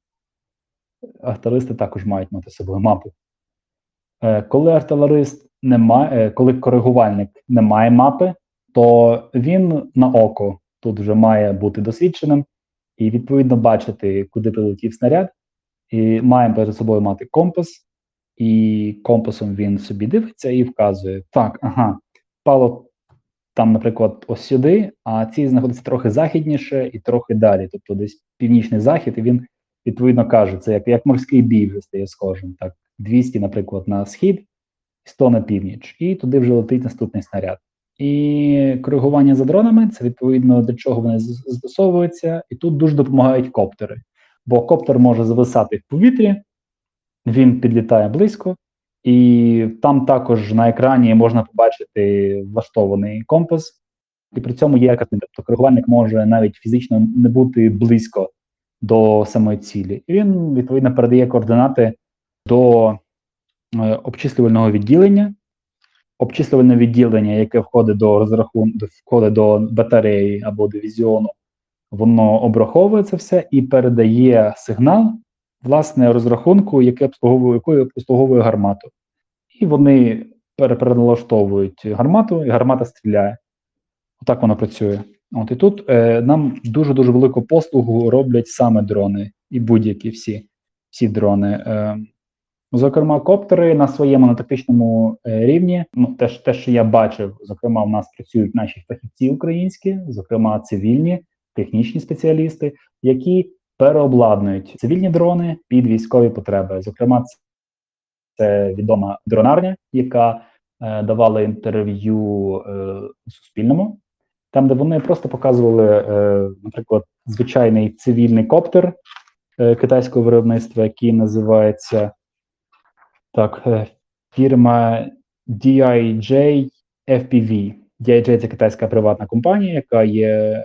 артилеристи також мають мати з собою мапу. Е, коли артилерист не має, е, коли коригувальник не має мапи, то він на око тут вже має бути досвідченим і відповідно бачити, куди прилетів снаряд, і має перед собою мати компас, і компасом він собі дивиться і вказує: так, ага, впало там, наприклад, ось сюди, а ці знаходиться трохи західніше і трохи далі, тобто десь північний захід, і він відповідно каже, це як як морський бій вже стає схожим. Так, 200, наприклад, на схід, 100 на північ, і туди вже летить наступний снаряд. І коригування за дронами це відповідно до чого вони застосовуються, і тут дуже допомагають коптери. Бо коптер може зависати в повітрі, він підлітає близько, і там також на екрані можна побачити влаштований компас, і при цьому є картинка. Тобто коригувальник може навіть фізично не бути близько до самої цілі. І він відповідно передає координати до е, обчислювального відділення обчислювальне відділення, яке входить до розрахунку, входить до батареї або дивізіону, воно обраховує це все і передає сигнал власне розрахунку, яке обслуговує, якою обслуговує гармату. І вони переналаштовують гармату, і гармата стріляє. Отак воно працює. От і тут е, нам дуже дуже велику послугу роблять саме дрони і будь-які всі всі дрони. Е, Зокрема, коптери на своєму на тактичному е, рівні. Ну те, те, що я бачив, зокрема, в нас працюють наші фахівці українські, зокрема цивільні, технічні спеціалісти, які переобладнують цивільні дрони під військові потреби. Зокрема, це відома дронарня, яка е, давала інтерв'ю е, Суспільному, там, де вони просто показували, е, наприклад, звичайний цивільний коптер е, китайського виробництва, який називається. Так, е, фірма DIJ FPV. DIJ – це китайська приватна компанія, яка є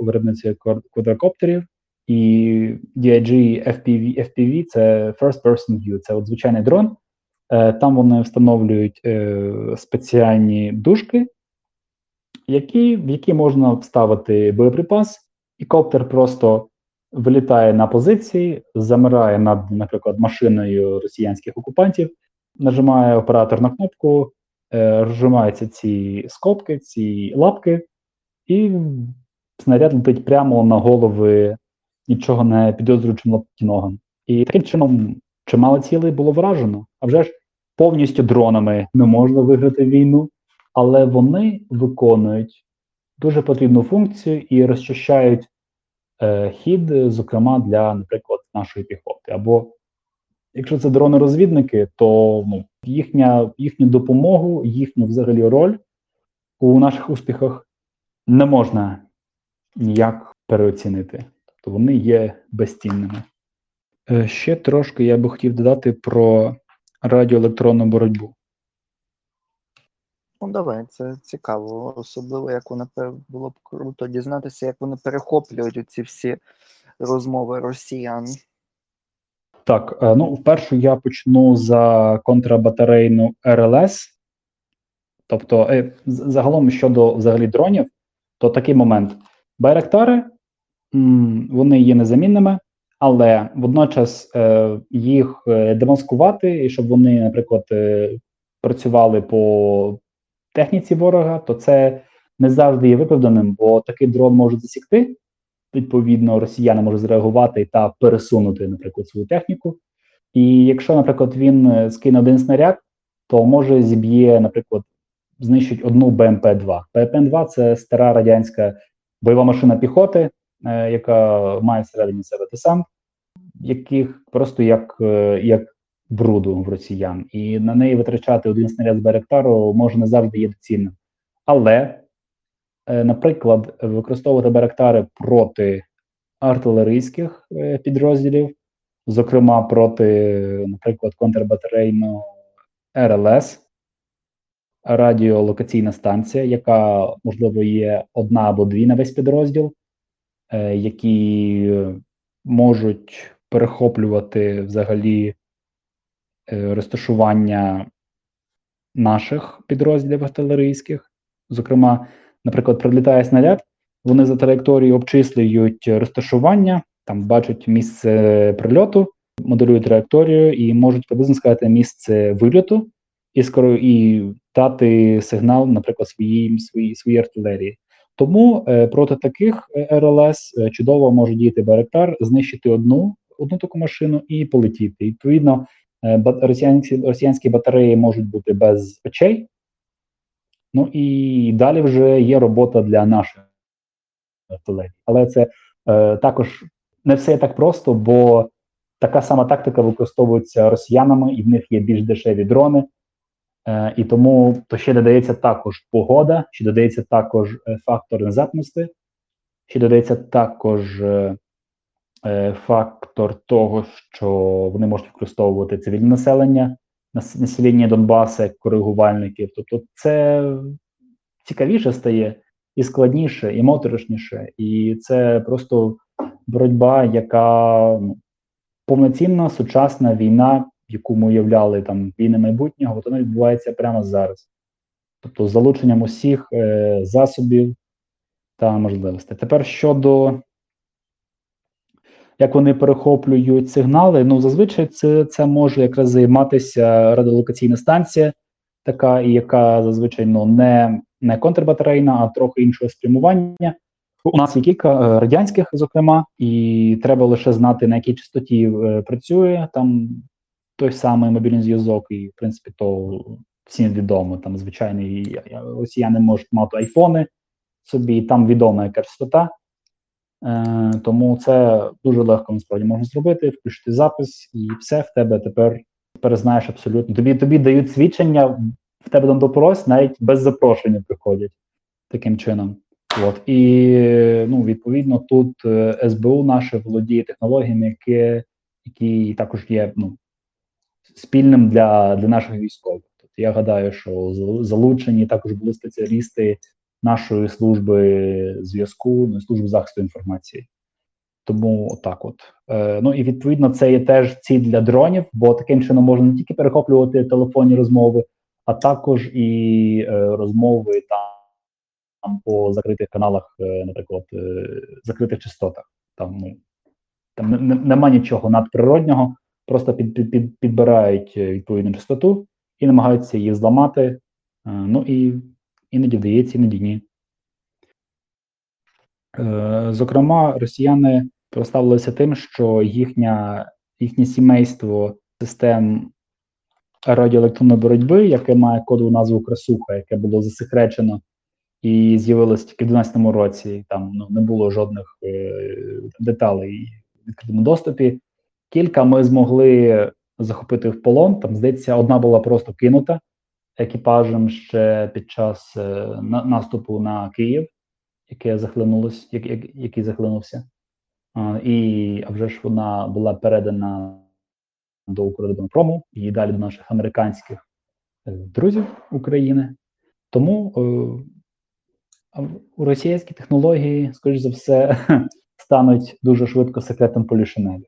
виробницею квадрокоптерів. І DIJ FPV FPV це First Person View, це от звичайний дрон. Там вони встановлюють спеціальні дужки, які, в які можна вставити боєприпас, і коптер просто вилітає на позиції, замирає над, наприклад, машиною росіянських окупантів, нажимає оператор на кнопку, е, розжимаються ці скобки, ці лапки, і снаряд летить прямо на голови нічого не підозрюючим лапкіногам. І таким чином чимало цілей було вражено. А вже ж повністю дронами не можна виграти війну, але вони виконують дуже потрібну функцію і розчищають Е, хід, зокрема для, наприклад, нашої піхоти. Або якщо це дрони-розвідники, то ну, їхня їхню допомогу, їхню взагалі роль у наших успіхах не можна ніяк переоцінити. Тобто вони є безцінними. Е, ще трошки я би хотів додати про радіоелектронну боротьбу. Ну, давай, це цікаво. Особливо, як вони було б круто дізнатися, як вони перехоплюють ці всі розмови росіян. Так, е, ну вперше я почну за контрабатарейну РЛС. Тобто, е, загалом щодо взагалі дронів, то такий момент. Байрактари вони є незамінними, але водночас е, їх демаскувати, і щоб вони, наприклад, працювали по техніці ворога, то це не завжди є виправданим, бо такий дрон може засікти. Відповідно, росіяни можуть зреагувати та пересунути, наприклад, свою техніку. І якщо, наприклад, він е, скине один снаряд, то може зіб'є, наприклад, знищить одну БМП-2. БМП-2 це стара радянська бойова машина піхоти, е, яка має всередині себе десант, яких просто як, е, як бруду в росіян. І на неї витрачати один снаряд з Байрактару може не завжди є доцільним. Але, е, наприклад, використовувати Байрактари проти артилерійських е, підрозділів, зокрема проти, наприклад, контрбатарейного РЛС, радіолокаційна станція, яка, можливо, є одна або дві на весь підрозділ, е, які можуть перехоплювати взагалі розташування наших підрозділів артилерійських. Зокрема, наприклад, прилітає снаряд, вони за траєкторією обчислюють розташування, там бачать місце прильоту, моделюють траєкторію і можуть приблизно сказати місце вильоту і скоро і дати сигнал, наприклад, своїй своїй своїй артилерії. Тому е, проти таких е, РЛС е, чудово може діяти Байрактар, знищити одну одну таку машину і полетіти. Відповідно, е, ба- росіянські росіянські батареї можуть бути без печей. Ну і далі вже є робота для нашої артилерії. Але це е, також не все так просто, бо така сама тактика використовується росіянами, і в них є більш дешеві дрони. Е, і тому то ще додається також погода, ще додається також е, фактор внезапності, ще додається також е, е, фактор того, що вони можуть використовувати цивільне населення, населення Донбасу як коригувальників. Тобто це цікавіше стає і складніше, і моторошніше, і це просто боротьба, яка ну, повноцінна сучасна війна, яку ми уявляли там війни майбутнього, вона відбувається прямо зараз. Тобто з залученням усіх е, засобів та можливостей. Тепер щодо як вони перехоплюють сигнали, ну зазвичай це, це може якраз займатися радіолокаційна станція, така, яка зазвичай ну, не, не контрбатарейна, а трохи іншого спрямування. У нас є кілька е, радянських, зокрема, і треба лише знати, на якій частоті е, працює там той самий мобільний зв'язок, і в принципі то всім відомо. Там звичайний росіяни можуть мати айфони собі, і там відома яка частота. Е, тому це дуже легко насправді можна зробити, включити запис, і все в тебе тепер, тепер знаєш абсолютно. Тобі тобі дають свідчення, в тебе там допрос, навіть без запрошення приходять таким чином. От і ну, відповідно тут е, СБУ наше володіє технологіями, які, які також є ну, спільним для, для наших військових. Тобто я гадаю, що залучені також були спеціалісти нашої служби зв'язку, ну, служби захисту інформації. Тому отак от. Е, ну і відповідно це є теж ціль для дронів, бо таким чином можна не тільки перехоплювати телефонні розмови, а також і е, розмови там, там по закритих каналах, е, наприклад, е, закритих частотах. Там ну там не- не- нема нічого надприроднього, просто під, під, під, підбирають е, відповідну частоту і намагаються її зламати. Е, ну і іноді вдається, іноді ні. Е, Зокрема, росіяни проставилися тим, що їхня, їхнє сімейство систем радіоелектронної боротьби, яке має кодову назву Красуха, яке було засекречено і з'явилось тільки в 2012 році. Там ну, не було жодних е, деталей в відкритому доступі. Кілька ми змогли захопити в полон. Там, здається, одна була просто кинута екіпажем ще під час е, на, наступу на Київ, яке захлинулось, як, як, який захлинувся. А, і а вже ж вона була передана до Укрдомпрому і далі до наших американських е, друзів України. Тому е, російські технології, скоріш за все, стануть дуже швидко секретом полішинелі.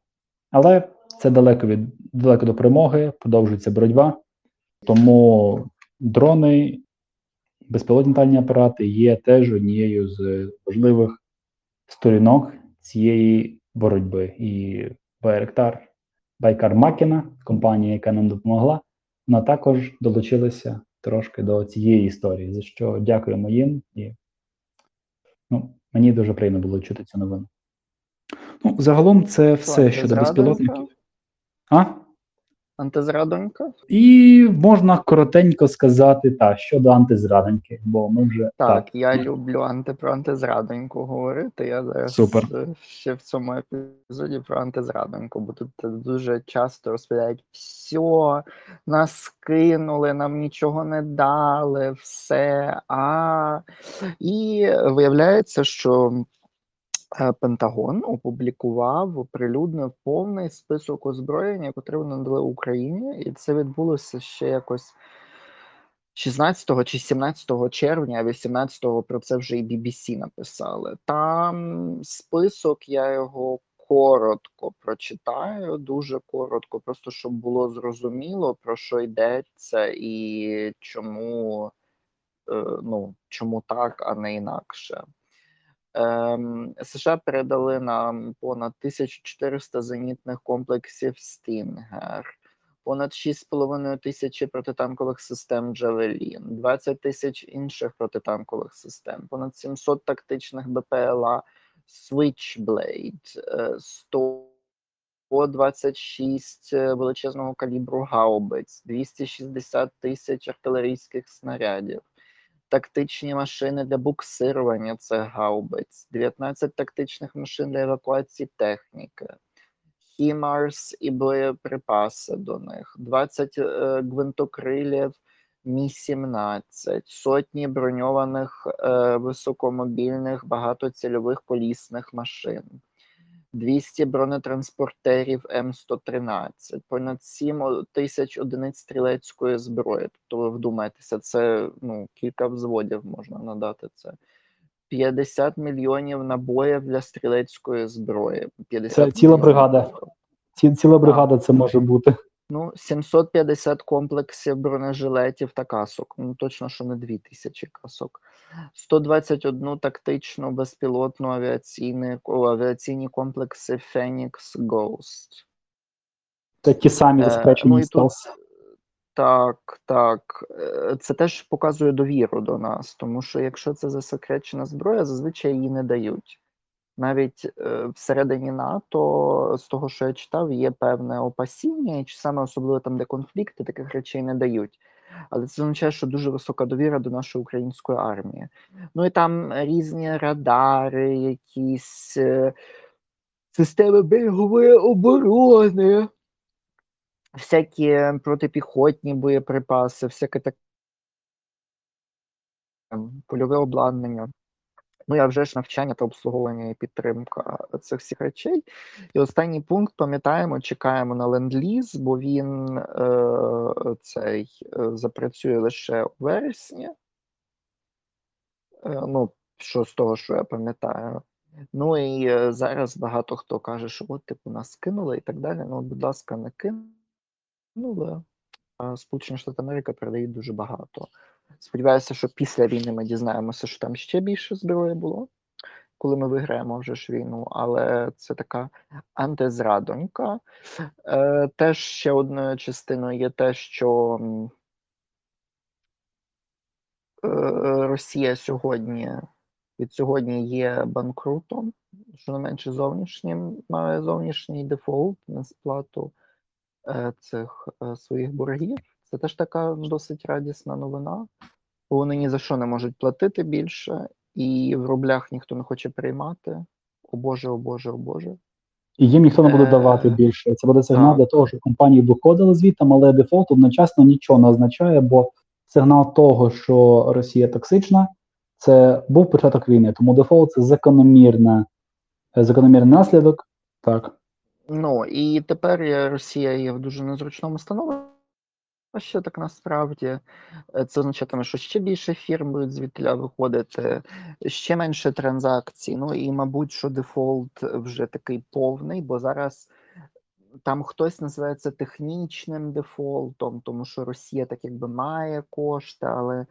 Але це далеко від далеко до перемоги, продовжується боротьба. Тому дрони, безпілотні літальні апарати є теж однією з важливих сторінок цієї боротьби. І Байректар, Байкар Макіна, компанія, яка нам допомогла, вона також долучилася трошки до цієї історії, за що дякуємо їм і Ну, мені дуже приємно було чути цю новину. Ну, загалом, це все щодо безпілотників. А? Антизрадонька? І можна коротенько сказати та щодо антизрадоньки, бо ми вже Так, я люблю анти про антизрадоньку говорити. Я зараз Супер. е, ще в цьому епізоді про антизрадоньку, бо тут дуже часто розповідають все, нас кинули, нам нічого не дали, все. А і виявляється, що е, Пентагон опублікував, оприлюднив повний список озброєння, яке вони надали Україні, і це відбулося ще якось 16 чи 17 червня, а 18 про це вже і BBC написали. Там список, я його коротко прочитаю, дуже коротко, просто щоб було зрозуміло, про що йдеться і чому, е, ну, чому так, а не інакше. Ем, США передали нам понад 1400 зенітних комплексів Стінгер, понад 6,5 тисячі протитанкових систем Джавелін, 20 тисяч інших протитанкових систем, понад 700 тактичних БПЛА Switchblade, е, 126 е, величезного калібру гаубиць, 260 тисяч артилерійських снарядів тактичні машини для буксирування цих гаубиць, 19 тактичних машин для евакуації техніки, HIMARS і боєприпаси до них, 20 е, гвинтокрилів Мі-17, сотні броньованих е, високомобільних багатоцільових колісних машин. 200 бронетранспортерів М113, понад 7 тисяч одиниць стрілецької зброї. Тобто ви вдумайтеся, це ну, кілька взводів можна надати це. 50 мільйонів набоїв для стрілецької зброї. 50 Це ціла мільйонів. бригада. Ці, ціла бригада це може бути. Ну, 750 комплексів бронежилетів та касок. Ну, точно, що не 2000 касок. 121 тактичну безпілотну авіаційні, авіаційні комплекси Phoenix Ghost. Ті самі Е, ну стелс. Так, так. Е, Це теж показує довіру до нас, тому що якщо це засекречена зброя, зазвичай її не дають. Навіть е, всередині НАТО, з того, що я читав, є певне опасіння, і чи саме особливо там, де конфлікти, таких речей не дають. Але це означає, що дуже висока довіра до нашої української армії. Ну і там різні радари, якісь е, системи берегової оборони, всякі протипіхотні боєприпаси, всяке таке ем, польове обладнання. Ну, я вже ж навчання та обслуговування і підтримка цих всіх речей. І останній пункт пам'ятаємо, чекаємо на ленд-ліз, бо він е, цей е, запрацює лише у вересні. Е, ну, що з того, що я пам'ятаю. Ну і е, зараз багато хто каже, що от типу нас кинули і так далі. Ну, будь ласка, не кинули. Сполучені Штати Америки передають дуже багато. Сподіваюся, що після війни ми дізнаємося, що там ще більше зброї було, коли ми виграємо вже ж війну. Але це така антизрадонька. Е, теж ще одною частиною є те, що е, Росія сьогодні від сьогодні є банкрутом, що не менше зовнішнім, має зовнішній дефолт на сплату е, цих е, своїх боргів. Це теж така досить радісна новина, вони ні за що не можуть платити більше, і в рублях ніхто не хоче приймати. О Боже, о Боже, о Боже. І їм ніхто не буде Е, давати більше. Це буде сигнал для того, щоб компанії виходили звідти, але дефолт одночасно нічого не означає, бо сигнал того, що Росія токсична, це був початок війни. Тому дефолт це закономірна, е, закономірний наслідок. Так. Ну і тепер Росія є в дуже незручному становищі. Так насправді Е, це означатиме, що ще більше фірм будуть звідтіля виходити, ще менше транзакцій. Ну і мабуть, що дефолт вже такий повний, бо зараз там хтось називає це технічним дефолтом, тому що Росія так якби має кошти, але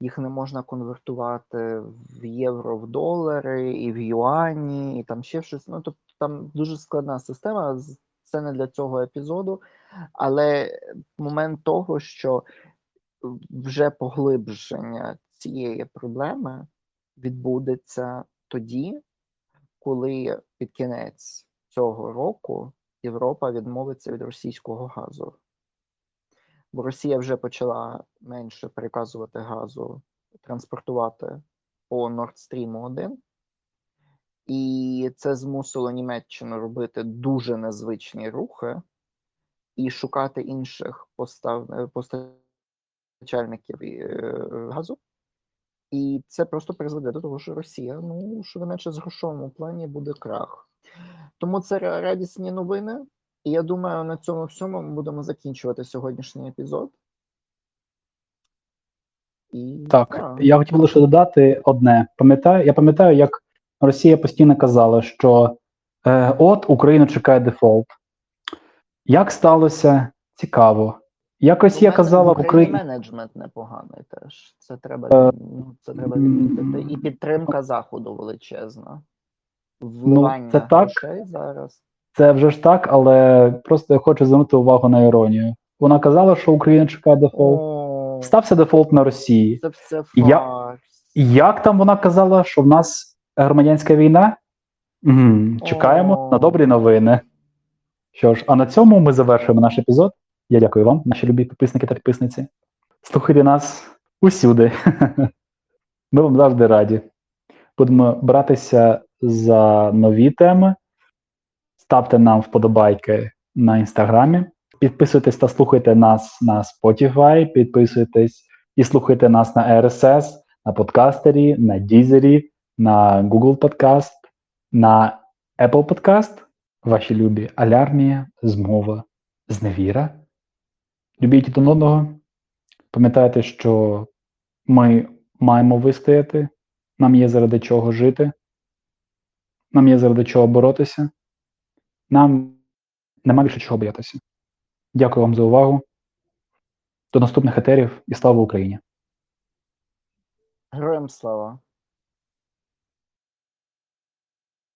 їх не можна конвертувати в євро, в долари і в юані, і там ще щось. Ну тобто там дуже складна система. з- Це не для цього епізоду, але момент того, що вже поглиблення цієї проблеми відбудеться тоді, коли під кінець цього року Європа відмовиться від російського газу. Бо Росія вже почала менше переказувати газу, транспортувати по Nord Stream 1. І це змусило Німеччину робити дуже незвичні рухи і шукати інших постав... е, постачальників е, газу. І це просто призведе до того, що Росія, ну, щонайменше з грошовому плані буде крах. Тому це радісні новини. І я думаю, на цьому всьому ми будемо закінчувати сьогоднішній епізод. І, Так, да. я хотів лише додати одне. Пам'ятаю, я пам'ятаю, як Росія постійно казала, що е, от Україну чекає дефолт. Як сталося? Цікаво. Якось У я казала в Україні менеджмент непоганий теж. Це треба, Е, ну, це треба відмітити. І підтримка заходу величезна. Ну, це так. зараз. Це вже ж так, але просто я хочу звернути увагу на іронію. Вона казала, що Україна чекає дефолт. О, Стався дефолт на Росії. це все Я- Як там вона казала, що в нас громадянська війна? Мгм, Чекаємо на добрі новини. Що ж, а на цьому ми завершуємо наш епізод. Я дякую вам, наші любі підписники та підписниці. Слухайте нас усюди. Ми вам завжди раді. Будемо братися за нові теми. Ставте нам вподобайки на інстаграмі. Підписуйтесь та слухайте нас на Spotify, підписуйтесь і слухайте нас на RSS, на подкастері, на Дізері, на Google Podcast, на Apple Podcast. Ваші любі алярмія, змова, зневіра. Любіть один одного. Пам'ятайте, що ми маємо вистояти, нам є заради чого жити, нам є заради чого боротися. Нам нема більше чого боятися. Дякую вам за увагу. До наступних етерів і слава Україні! Героям слава.